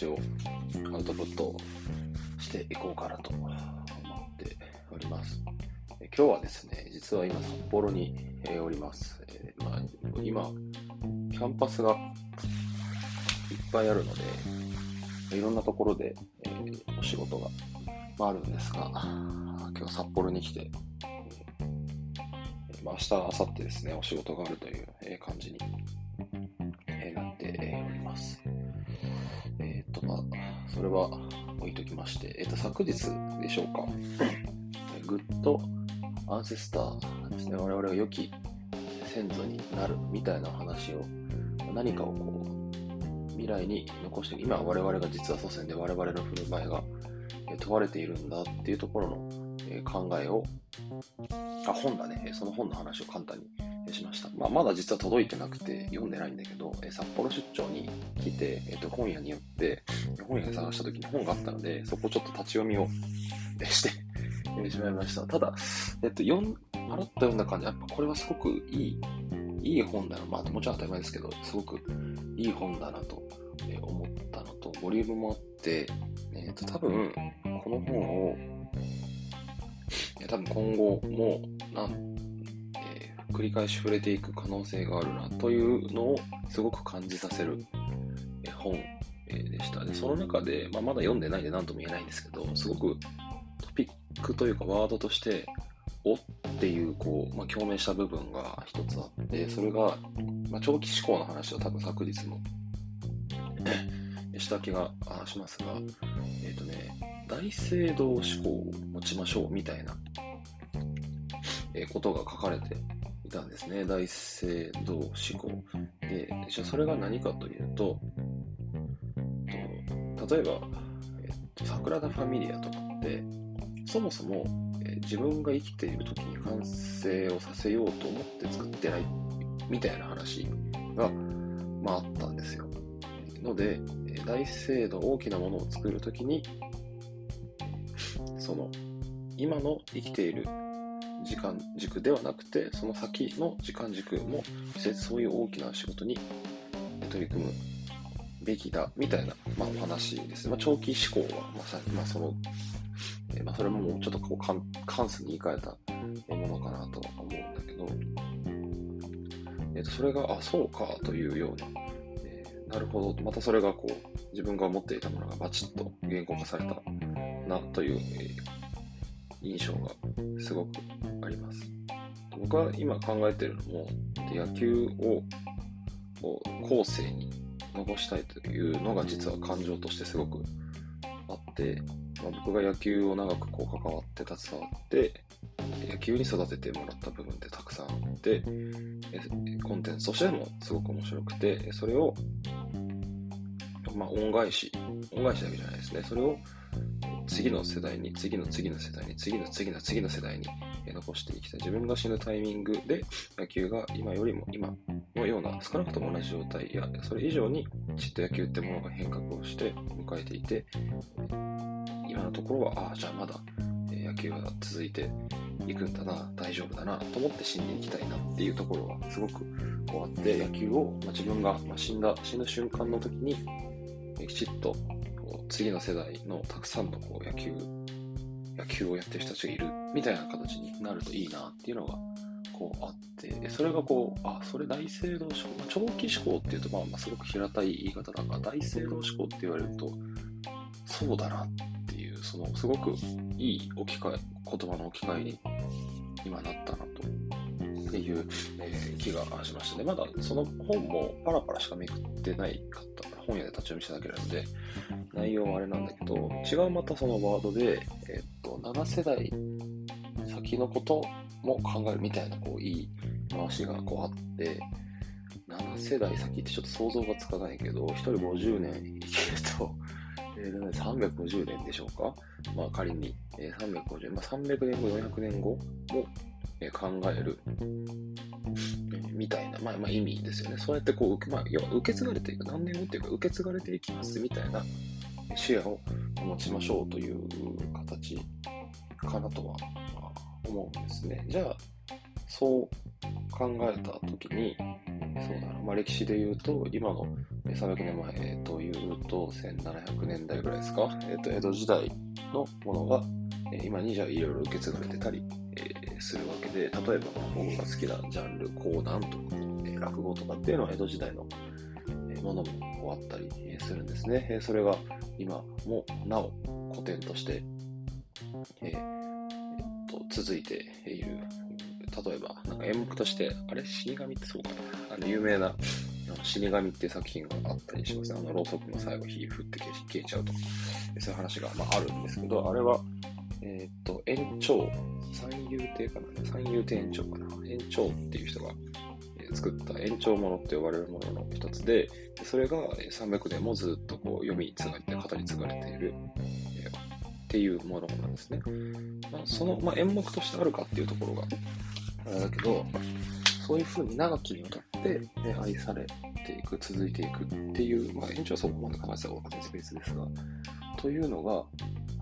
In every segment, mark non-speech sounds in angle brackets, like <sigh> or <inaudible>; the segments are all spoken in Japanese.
話をアウトプットしていこうかなと思っております。今日はですね、実は今札幌におります。えーまあ、今、キャンパスがいっぱいあるので、いろんなところで、えーお仕事が、まあ、あるんですが、今日は札幌に来て、えーまあ、明日、明後日ですね、お仕事があるというえ感じにそれは置いときまして、えっ、と、昨日でしょうか、グッドアンセスターですね、我々が良き先祖になるみたいな話を、何かをこう、未来に残して、今我々が実は祖先で我々の振る舞いが問われているんだっていうところの考えを、あ、本だね、その本の話を簡単にしました。まあ、まだ実は届いてなくて読んでないんだけど、え札幌出張に来て、えーと本屋によって、本屋で探した時に本があったので、そこちょっと立ち読みをしてえーしまいました。ただ、えっと、読ん、パラッと読んだ感じ、やっぱこれはすごくいい、いい本だな。まあ、もちろん当たり前ですけど、すごくいい本だなと思ったのと、ボリュームもあって、えっと、多分、この本を、多分今後も、なん、繰り返し触れていく可能性があるなというのをすごく感じさせる、え本、でした。で、その中で、まあ、まだ読んでないんで何とも言えないんですけど、すごくトピックというかワードとして、おっていう、こう、まあ、共鳴した部分が一つあって、それが、まあ、長期思考の話を多分昨日も <coughs> した気がしますが、えっ、とね、大聖堂思考を持ちましょうみたいな、ことが書かれてたんですね。大聖堂思考。で、じゃあそれが何かというと、と例えば、えっと、桜田ファミリアとかって、そもそも、えー自分が生きている時に完成をさせようと思って作ってないみたいな話が、まあ、あったんですよ。ので、大精度大きなものを作るときに、その、今の生きている時間軸ではなくて、その先の時間軸も、そういう大きな仕事に取り組むべきだ、みたいな、まあ、お話ですね。まあ、長期思考は、まさに、まあ、その、えーまあ、それももうちょっとこう、関関数に言い換えたものかなとは思うんだけど、えーと、それが、あ、そうか、というような、えーなるほど、またそれがこう、自分が思っていたものがバチッと言語化されたな、という、えー印象がすごくあります。僕は今考えてるのも、野球をこう後世に残したいというのが実は感情としてすごくあって、まあ、僕が野球を長くこう関わって携わって、野球に育ててもらった部分ってたくさんあって、コンテンツとしてもすごく面白くて、それを、まあ、恩返し、恩返しだけじゃないですね。それを次の世代に、次の次の世代に、次の次の次の世代に残していきたい。自分が死ぬタイミングで野球が今よりも今のような少なくとも同じ状態や、それ以上にちっと野球ってものが変革をして迎えていて、今のところは、ああ、じゃあまだ野球が続いていくんだな、大丈夫だなと思って死んでいきたいなっていうところはすごくこうあって、野球を、ま、自分が、ま、死んだ、死ぬ瞬間の時に、きちっと次の世代のたくさんのこう野球、野球をやってる人たちがいるみたいな形になるといいなっていうのがこうあって、それがこう、あ、それ大聖堂思考、まあ、長期思考っていうと、まあ、まあすごく平たい言い方だが、大聖堂思考って言われると、そうだなっていう、そのすごくいい置き換え、言葉の置き換えに今なったなと。っていう、えー気がしましたね。まだその本もパラパラしかめくってないかった。本屋で立ち読みしただけなので、内容はあれなんだけど、違うまたそのワードで、えっと、7世代先のことも考えるみたいな、こう、いい回しがこうあって、7世代先ってちょっと想像がつかないけど、1人50年生きると、えー350年でしょうか？まあ仮に、えー350年、まあ、300年後、400年後も、えー考える、みたいな、まあ、まあ意味ですよね。そうやってこう、受けまあ、要は受け継がれていく、何年後っていうか受け継がれていきますみたいなえー視野を持ちましょうという形かなとはまあ思うんですね。じゃあ、そう考えたときに、そうだな、まあ、歴史で言うと、今の300年前というと、1700年代ぐらいですか、えーと、江戸時代のものが、え今にじゃあいろいろ受け継がれてたり、えー、するわけで、例えば僕が好きなジャンル、講談とか、え、落語とかっていうのは江戸時代のものもあったりするんですね。それが今もなお古典として、えー、えっと続いている。例えば、なんか演目として、あれ？死神ってそうかあの有名な死神っていう作品があったりします。あの、ろうそくの最後火振って消えちゃうとか、そういう話が、まあ、あるんですけど、あれは、えー、っと、延長、三遊亭かな。三遊亭延長かな。延長っていう人が、作った延長ものって呼ばれるものの一つで、それが300年もずっとこう読み継がれて、語り継がれている、えっていうものなんですね。まあ、その、まあ、演目としてあるかっていうところが、あれだけど、そういうふうに長きにわたって、ね、愛されていく、続いていくっていう、まあ、延長はそこまで考えてた方が全然別ですが、というのが、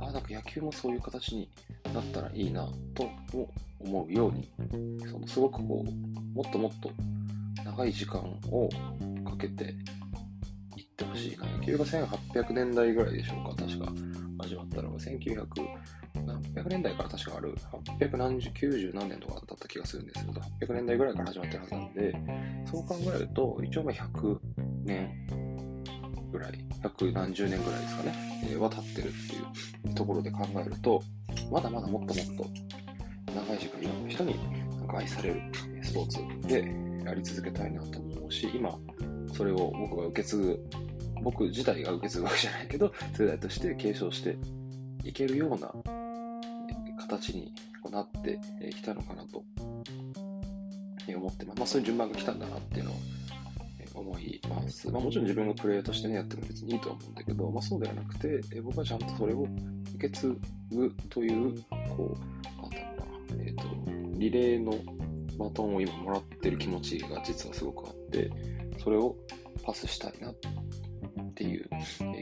あなんか野球もそういう形になったらいいなとも思うように、そのすごくこう、もっともっと長い時間をかけていってほしいな。野球が1800年代ぐらいでしょうか、確か始まったのが1900何百年代から確かある、800何十、90何年とかだった気がするんですけど、800年代ぐらいから始まってるはずなんで、そう考えると、一応まあ100年ぐらい、百何十年ぐらいですかね、えー、は経ってるっていうところで考えると、まだまだもっともっと長い時間いろんな人になんか愛されるスポーツで、やり続けたいなと思うし、今、それを僕が受け継ぐ、僕自体が受け継ぐわけじゃないけど、世代として継承していけるような形になってきたのかなと思ってます。まあ、そういう順番が来たんだなっていうのを思います。まあ、もちろん自分がプレイヤーとしてね、やっても別にいいとは思うんだけど、まあ、そうではなくて、僕はちゃんとそれを受け継ぐという、こう、なんだろうな、えっ、ー、と、リレーのバトンを今もらってる気持ちが実はすごくあって、それをパスしたいなっていう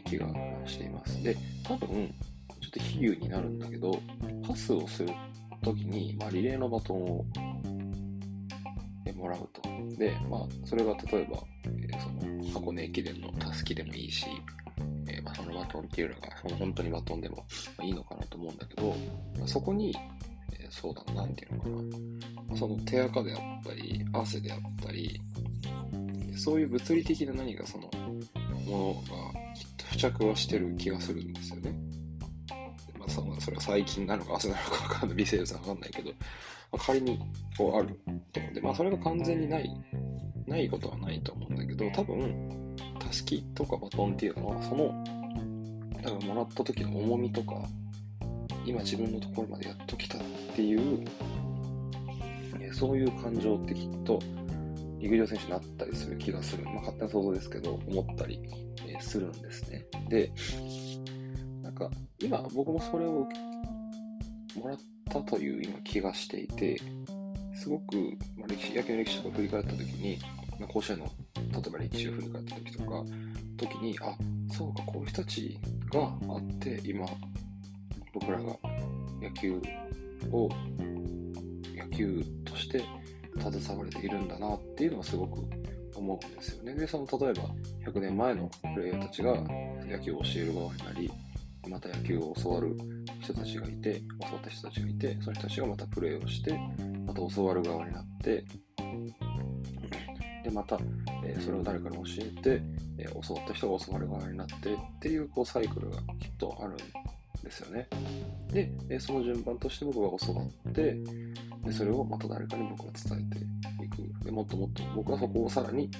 気がしています。で、多分、ちょっと比喩になるんだけど、パスをするときに、まあ、リレーのバトンをもらうと。で、まあ、それが例えば、えー、その箱根駅伝のたすきでもいいし、えー、まあ、そのバトンっていうのが、その本当にバトンでもいいのかなと思うんだけど、まあ、そこに、えー、そうだな、なんていうのかな、その手垢であったり、汗であったり、そういう物理的な何かそのものがきっと付着はしてる気がするんですよね。まあ、そのそれは細菌なのか汗なのかわかんない、微生物わかんないけど、まあ、仮にこうあると思うんで、まあそれが完全にない、ないことはないと思うんだけど、多分、たすきとかバトンっていうのは、その、多分もらった時の重みとか、今自分のところまでやっときたっていうそういう感情ってきっと陸上選手になったりする気がする。まあ、勝手な想像ですけど、思ったり、えするんですね。で、なんか、今僕もそれをもらったという今気がしていて、すごく、まあ、歴史、野球の歴史とか振り返った時に、まあ、甲子園の、例えば歴史を振り返った時とか、時に、あ、そうか、こういう人たちがあって、今、僕らが野球を野球として携われているんだなっていうのはすごく思うんですよね。で、その例えば100年前のプレイヤーたちが野球を教える側になり、また野球を教わる人たちがいて、教わった人たちがいて、その人たちがまたプレーをして、また教わる側になって、で、また、えー、それを誰かに教えて、えー、教わった人が教わる側になってっていうこうサイクルがきっとあるんですよね。で、えー、その順番として僕が教わって、でそれをまた誰かに僕は伝えていく。でもっともっと僕はそこをさらに、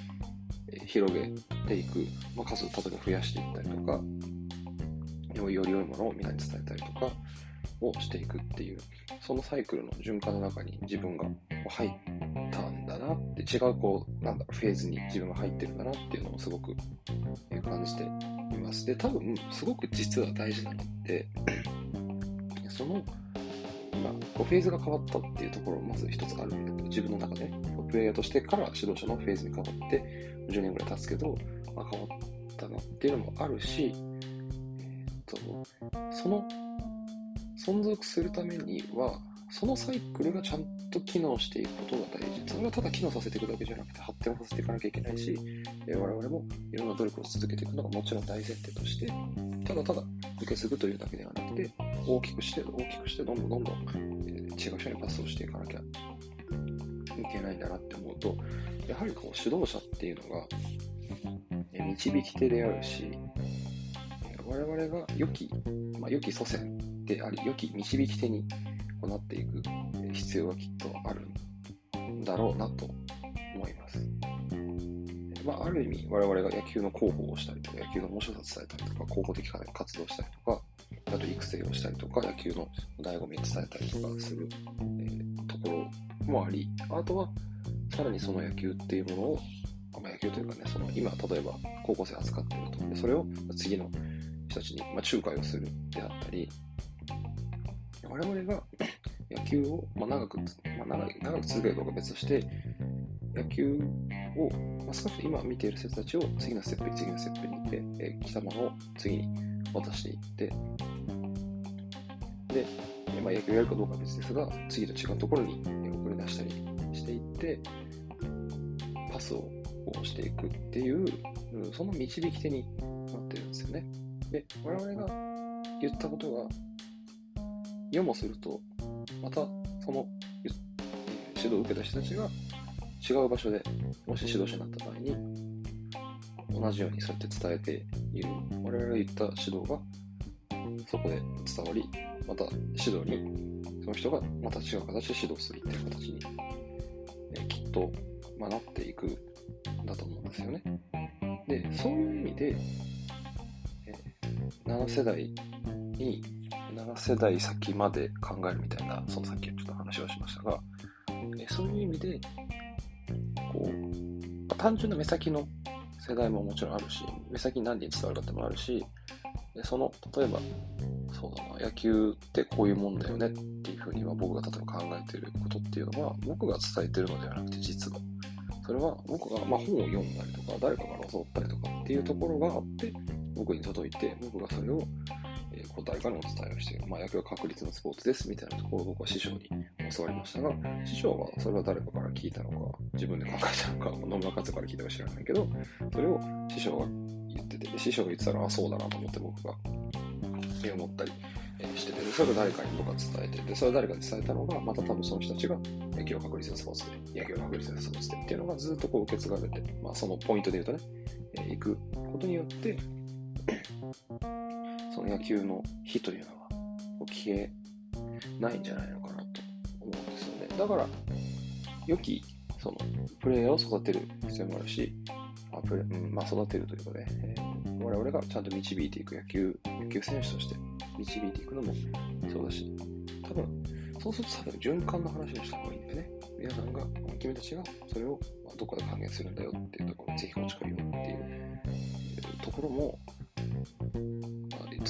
え広げていく、まあ、数を例えば増やしていったりとか、より良いものをみんなに伝えたりとかをしていくっていう、そのサイクルの循環の中に自分が入ったんだなって、違うこう、なんだ、フェーズに自分が入ってるんだなっていうのをすごく感じています。で、多分、すごく実は大事なのって、<clears throat> そのまあ、こうフェーズが変わったっていうところまず一つあるんだけど、自分の中で、プレイヤーとしてから指導者のフェーズに変わって、10年ぐらい経つけど、まあ、変わったなっていうのもあるし、と、その、存続するためには、そのサイクルがちゃんと機能していくことが大事。それはただ機能させていくだけじゃなくて発展をさせていかなきゃいけないし、え我々もいろんな努力を続けていくのがもちろん大前提として、ただただ受け継ぐというだけではなくて、大きくして、大きくして、どんどんどんどん、え違う人にパスをしていかなきゃいけないんだなって思うと、やはりこう指導者っていうのが、導き手であるし、我々が良き、まあ、良き祖先であり、良き導き手になっていく必要がきっとあるんだろうなと思います。まあ、ある意味、我々が野球の広報をしたりとか、野球の面白さを伝えたりとか、広報的活動をしたりとか、あと育成をしたりとか、野球の醍醐味を伝えたりとかする、えー、ところもあり、あとは、さらにその野球っていうものを、まあ、野球というかね、その今、例えば高校生扱っていると、でそれを次のたちに、まあ、仲介をするであったり、我々が <coughs> 野球を、まあ、長く、まあ、長長く続けるかは別として、野球を、まあ、少し今見ている生徒たちを次のステップに次のステップに行って、えー、来たものを次に渡していって、で、まあ、野球をやるかどうかは別ですが、次と違うところに送り出したりしていって、パスをしていくっていう、その導き手になってるんですよね。で、我々が言ったことが、世もすると、またその指導を受けた人たちが違う場所でもし指導者になった場合に同じようにそうやって伝えている我々が言った指導がそこで伝わりまた指導にその人がまた違う形で指導するっていう形に、えきっと、まあ、なっていくんだと思うんですよね。でそういう意味で、7世代に7世代先まで考えるみたいな、そのさっきちょっと話をしましたが、えそういう意味で、こう、単純な目先の世代ももちろんあるし、目先に何人伝わるかってもあるし、でその、例えば、そうだな、野球ってこういうもんだよねっていうふうには僕が例えば考えていることっていうのは、僕が伝えてるのではなくて、実は。それは僕が、まあ、本を読んだりとか、誰かから教わったりとかっていうところがあって、僕に届いて、僕がそれをえー、こう誰かにお伝えをしている、まあ、野球は確率のスポーツですみたいなところを僕は師匠に教わりましたが、師匠はそれは誰かから聞いたのか、自分で考えたのか、野村克から聞いたか知らないけど、それを師匠が言ってて、師匠が言ってたら、あ、そうだなと思って僕が、思ったりしてて、それを誰かに僕は伝えてて、それを誰かに伝えたのが、また多分その人たちが野球確率のスポーツで、野球確率のスポーツでっていうのがずっとこう受け継がれて、まあそのポイントで言うとね、えー、行くことによって、その野球の火というのは消えないんじゃないのかなと思うんですよね。だから、良きそのプレイヤーを育てる必要もあるし、あプレうんまあ、育てるというかね、えー、我々がちゃんと導いていく野球野球選手として導いていくのもそうだし、多分、そうすると多分循環の話をした方がいいんだよね。皆さんが、君たちがそれをどこかで還元するんだよっていうところ、ぜひこっちから言おうっていうところも、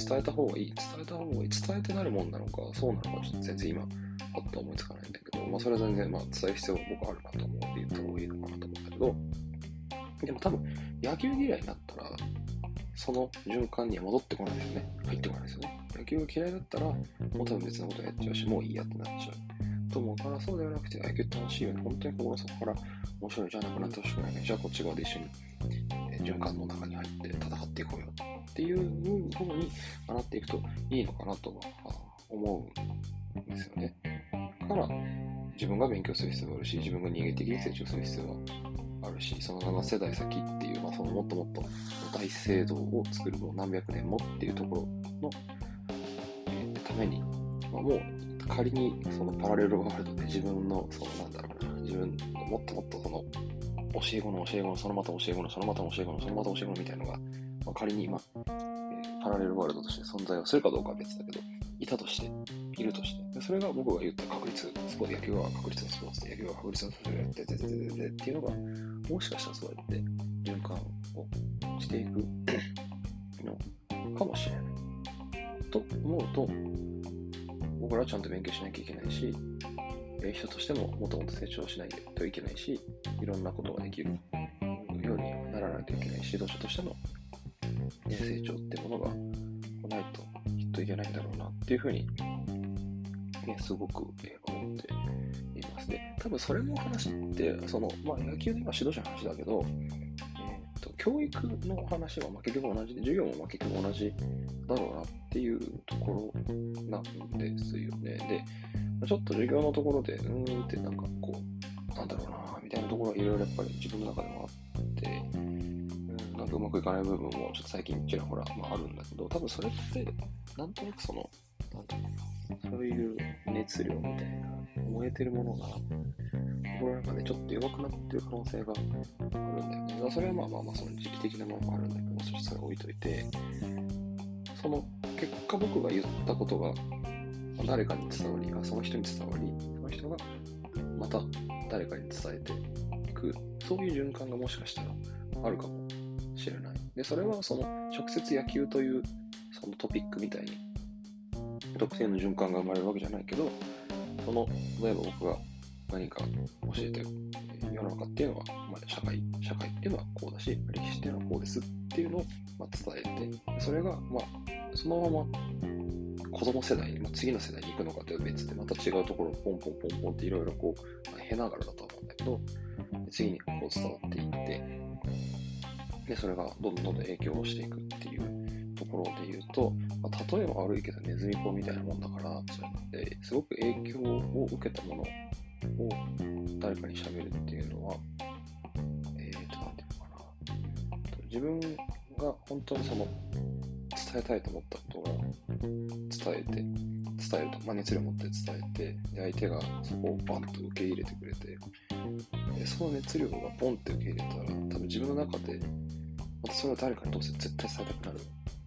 伝えた方がいい、伝えた方がいい、伝えてなるもんなのか、そうなのか、ちょっと全然今、パッと思いつかないんだけど、まあ、それは全然、まあ、伝える必要が僕はあるなと思うって言った方がいいのかなと思うんだけど、でも多分、野球嫌いになったら、その循環には戻ってこないですよね。入ってこないですよね。野球が嫌いだったら、もう多分別のことやっちゃうし、もういいやってなっちゃう。と思うから、そうではなくて、野球楽しいよね。本当に心の底から面白いじゃなくなってほしくないね。じゃあこっち側で一緒に、循環の中に入って戦っていこうよっていう方になっていくといいのかなとは思うんですよね。から、自分が勉強する必要があるし、自分が人間的に成長する必要があるし、その7世代先っていう、まあ、そのもっともっと大制度を作るもう何百年もっていうところの、えー、ために、まあ、もう仮にそのパラレルワールドで自分の、そのなんだろうな、自分のもっともっとその教え子の教え子のそのまた教え子のそのまた教え子のそのまた教え子のみたいなのがまあ、仮に今、えー、パラレルワールドとして存在をするかどうかは別だけど、いたとして、いるとして、でそれが僕が言った確率、スポーツ、野球は確率のスポーツで、野球は確率のスポーツでやって、ててててっていうのが、もしかしたらそうやって循環をしていくのかもしれない。と思うと、僕らはちゃんと勉強しなきゃいけないし、人としてももっともっと成長しないといけないし、いろんなことができるようにならないといけないし指導者としての、ね、成長ってものが来ないときっといけないんだろうなっていうふうにね、すごく、え、思っていますね。多分それも話って、その、まあ、野球で今指導者の話だけど、えーと、教育の話はまあ結局同じで、授業もまあ結局同じだろうなっていうところなんですよね。で、ちょっと授業のところで、うーんってなんかこう、なんだろうな、みたいなところはいろいろやっぱり自分の中でもあって、なんかうまくいかない部分もちょっと最近ちらほら、まあ、あるんだけど、多分それって、なんとなくその、なんだろうな、そういう熱量みたいな、燃えてるものが、心の中でちょっと弱くなってる可能性があるんだよね。それはまあまあまあ、その時期的なものもあるんだけど、そしてそれ置いといて、その結果僕が言ったことが誰かに伝わり、その人に伝わり、その人がまた誰かに伝えていく、そういう循環がもしかしたらあるかもしれない。で、それはその直接野球というそのトピックみたいに特定の循環が生まれるわけじゃないけど、その、例えば僕が何か教えて、世の中っていうのは、まあ、社会、社会っていうのはこうだし、歴史っていうのはこうですっていうのを、まあ、伝えて、それが、まあ、そのまま子供世代に、まあ、次の世代に行くのかという別で、また違うところをポンポンポンポンっていろいろこう、まあ、へながらだと思うんだけど、次にこう伝わっていって、で、それがどんどんどんどん影響をしていくっていうところで言うと、まあ、例えば悪いけどネズミ子みたいなもんだから、そういうので、すごく影響を受けたものを誰かに喋るっていうのは、えーと、なんていうのかな。自分が本当にその伝えたいと思ったことが伝えて、伝えると、まあ、熱量を持って伝えて、で相手がそこをバンと受け入れてくれて、でその熱量がポンって受け入れたら、多分自分の中で、またそれを誰かにどうせ絶対伝えたく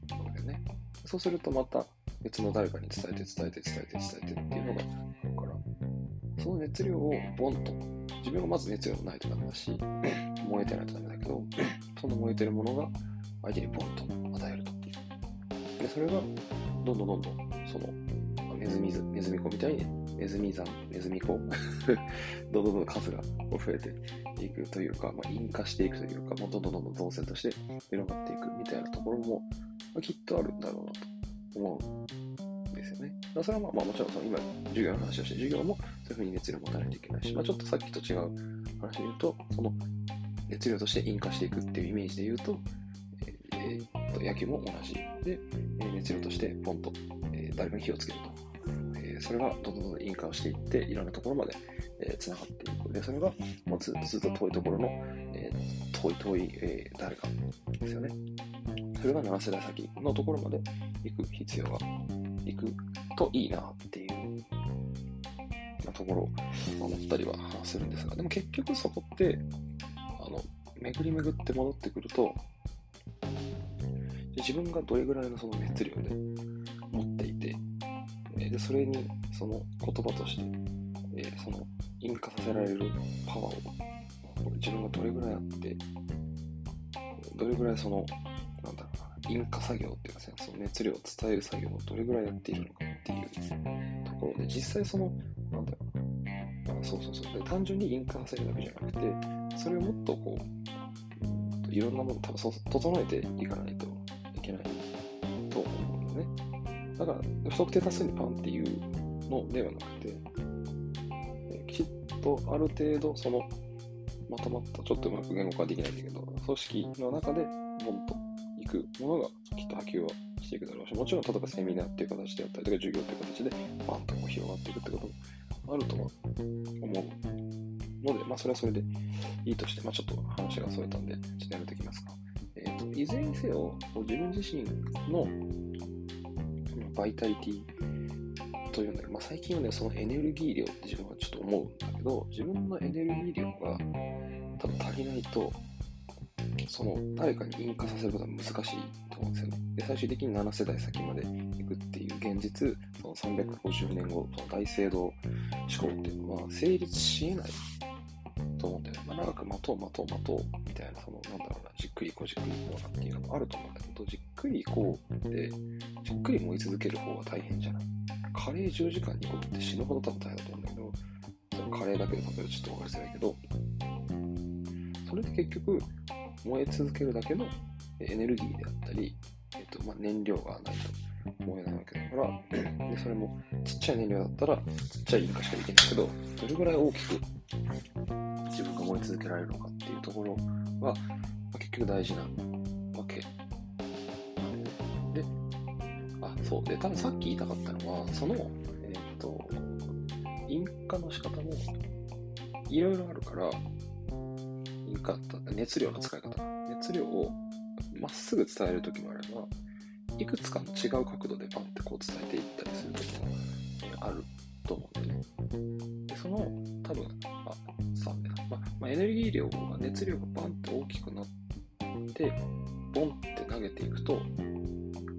なるわけね。そうするとまた別の誰かに伝えて伝えて伝えて伝えてっていうのがあるから、その熱量をボンと、自分がまず熱量ないとダメだし、<clears throat> 燃えてないとダメだけど、<clears throat> その燃えてるものが相手にポンと与えると。で、それが、どんどんどんどん、その、ネズミズ、ネズミ子みたいに、ネズミ山、ネズミ子。<laughs> どんどんどん数が増えていくというか、まあ、引火していくというか、まあ、どんどんどんどん増線として広がっていくみたいなところも、まあ、きっとあるんだろうなと思うんですよね。それはまあ、まあ、もちろんその今、授業の話をして、授業もそういうふうに熱量を持たないといけないし、まあ、ちょっとさっきと違う話で言うと、その熱量として引火していくっていうイメージで言うと、えー、と野球も同じ。で、えー、熱量としてポンと、えー、誰かに火をつけると、それがどんどんどん引火をしていっていろんなところまで、えー、がっていく。でそれがもうずっとずっと遠いところの、えー、遠い遠い、えー、誰かですよね。それが7世代先のところまで行く必要が行くといいなっていうところを思ったりはするんですが。でも結局そこってあの巡り巡って戻ってくると自分がどれぐらいのその熱量で、でそれにその言葉として、えー、その引火させられるパワーを自分がどれぐらいあって、どれぐらいその、なんだろうな、引火作業っていうか、その熱量を伝える作業をどれぐらいやっているのかっていうところで、実際その、なんだろうな、そうそうそう、で単純に引火させるだけじゃなくて、それをもっとこう、いろんなもの多分整えていかないといけない。だから、不特定多数にパンっていうのではなくて、えきちっとある程度、その、まとまった、ちょっとうまく言語化できないんだけど、組織の中で、ボンといくものが、きっと波及はしていくだろうし、もちろん、例えばセミナーっていう形であったりとか、授業っていう形で、バンとこう広がっていくってこともあるとは思うので、まあ、それはそれでいいとして、まあ、ちょっと話がそれたんで、ちょっとやめておきますか。えーと、いずれにせよ、自分自身のバイタリティというんだけど、まあ、最近はね、そのエネルギー量って自分はちょっと思うんだけど、自分のエネルギー量が多分足りないと、その誰かに引火させることは難しいと思うんですよね。で、最終的に7世代先まで行くっていう現実、その350年後、その大聖堂思考っていうのは成立し得ないと思うんだよね。まあ、長く待とう待とう待とうみたいな、その、なんだろうな、じっくり行こうじっくり行こうなっていうのもあると思うんだけど、じっくり行こうって、じっくり燃え続ける方が大変じゃない？カレー10時間煮込むって死ぬほど多分大変だと思うんだけど、そのカレーだけで食べるとちょっと分かりづらいけど、それで結局、燃え続けるだけのエネルギーであったり、えっとまあ、燃料がないと燃えないわけだから、でそれもちっちゃい燃料だったらちっちゃい引火しかできないけど、どれぐらい大きく自分が燃え続けられるのかっていうところは、まあ、結局大事なわけで、あ、そう。で、多分さっき言いたかったのは、その、えっ、と、引火の仕方もいろいろあるから、引火だ熱量の使い方。熱量をまっすぐ伝えるときもあれば、いくつかの違う角度でパンってこう伝えていったりするとも、あると思うんでね。で、その、多分、あ、3だま、まあ、エネルギー量が、熱量がバンって大きくなって、ボンって投げていくと、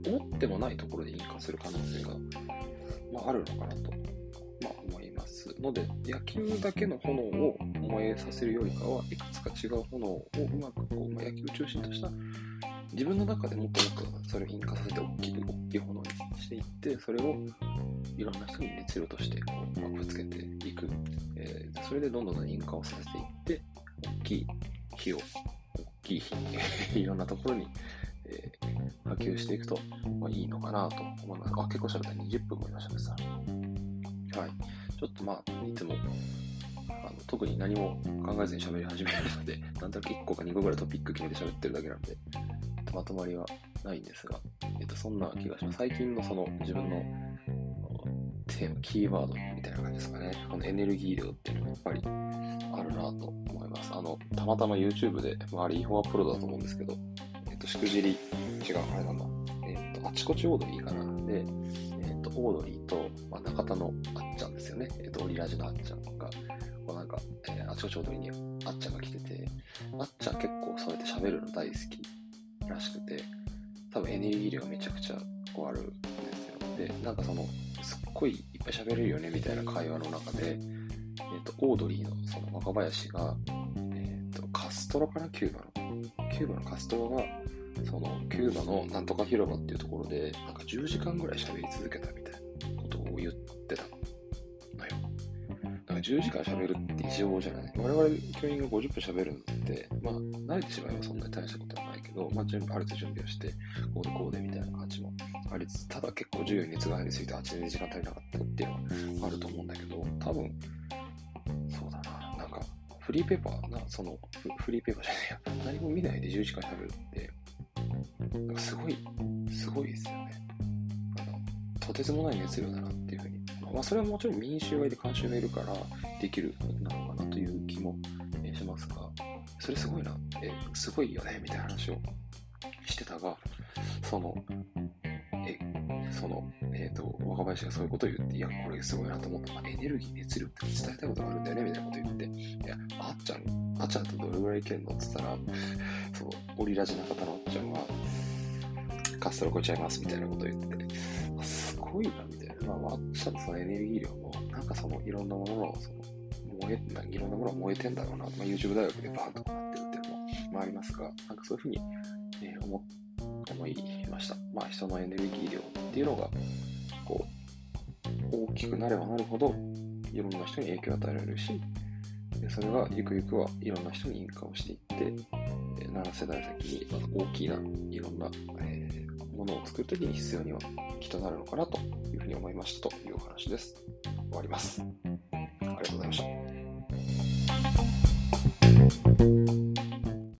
思ってもないところで引火する可能性が、まあ、あるのかなと、まあ、思いますので、野球だけの炎を燃えさせるよりかは、いくつか違う炎をうまくこう、まあ、野球を中心とした自分の中でもっともっとそれを引火させて大きい大きい炎にしていって、それをいろんな人に熱量としてこう、まあ、ぶつけていく、えーそれでどんどん引火をさせていって、大きい火を、大きい火、<laughs> いろんなところに、えー波及していくと、まあ、いいのかなと思います。あ、結構喋った。20分もいましたね、さ。はい。ちょっとまあ、いつも、あの特に何も考えずに喋り始めるので、なんとなく1個か2個ぐらいトピック決めて喋ってるだけなんで、まとまりはないんですが、えっと、そんな気がします。最近のその自分のテーマ、キーワードみたいな感じですかね。このエネルギー量っていうのがやっぱりあるなと思います。あの、たまたま YouTube で、まあ、あれ、イホアプロだと思うんですけど、えっと、しくじり、違う、あれなんだ。えっと、あちこちオードリーかな。で、えっと、オードリーと、まあ、中田のあっちゃんですよね。えっと、オリラジのあっちゃんが、こうなんか、えーあちこちオードリーにあっちゃんが来てて、あっちゃん結構そうやって喋るの大好きらしくて、多分エネルギー量がめちゃくちゃこうあるんですよ。で、なんかその、すっごいいっぱい喋れるよねみたいな会話の中で、えっ、と、オードリーのその若林が、えっ、と、カストロかな、キューバの？キューバのカストロが、その、キューバのなんとか広場っていうところで、なんか10時間ぐらい喋り続けたみたいなことを言ってた。ん10時間喋るって異常じゃない？我々教員が50分喋るのって、まあ、慣れてしまえばそんなに大したことはないけど、まあ、準備ある程度準備をして、こうでこうでみたいな感じもありつつ、ただ結構授業に熱が入りすぎて、あっちで時間足りなかったっていうのはあると思うんだけど、多分、そうだな、なんか、フリーペーパーな、その、フリーペーパーじゃないや、何も見ないで10時間喋るって、すごい、すごいですよね。とてつもない熱量だなって。まあ、それはもちろん民衆がいて監修がいるからできるなのかなという気もしますが、それすごいな、えすごいよね、みたいな話をしてたが、その、え、その、えっ、と、若林がそういうことを言って、いや、これすごいなと思った。まあ、エネルギー、熱量って伝えたいことがあるんだよね、みたいなこと言って、いや、あっちゃん、あっちゃんとどれぐらいいけんのって言ったら、そう、オリラジの方のあっちゃんは、カストロ超えちゃいます、みたいなこと言って、すごいな、みたいな。まあ、あっちゃんのそのエネルギー量も、なんかその、いろんなものの、その、燃え、いろんなものが燃えてんだろうな、まあ、YouTube 大学でバーンとなってるっていうのも、まあ、ありますが、なんかそういうふうに、えー思思いました。まあ、人のエネルギー量っていうのが、こう、大きくなればなるほど、いろんな人に影響を与えられるし、でそれがゆくゆくはいろんな人に引火をしていって、7世代先に大きないろんな、えーものを作るときに必要にはきっとなるのかなというふうに思いましたというお話です。終わります。ありがとうございました。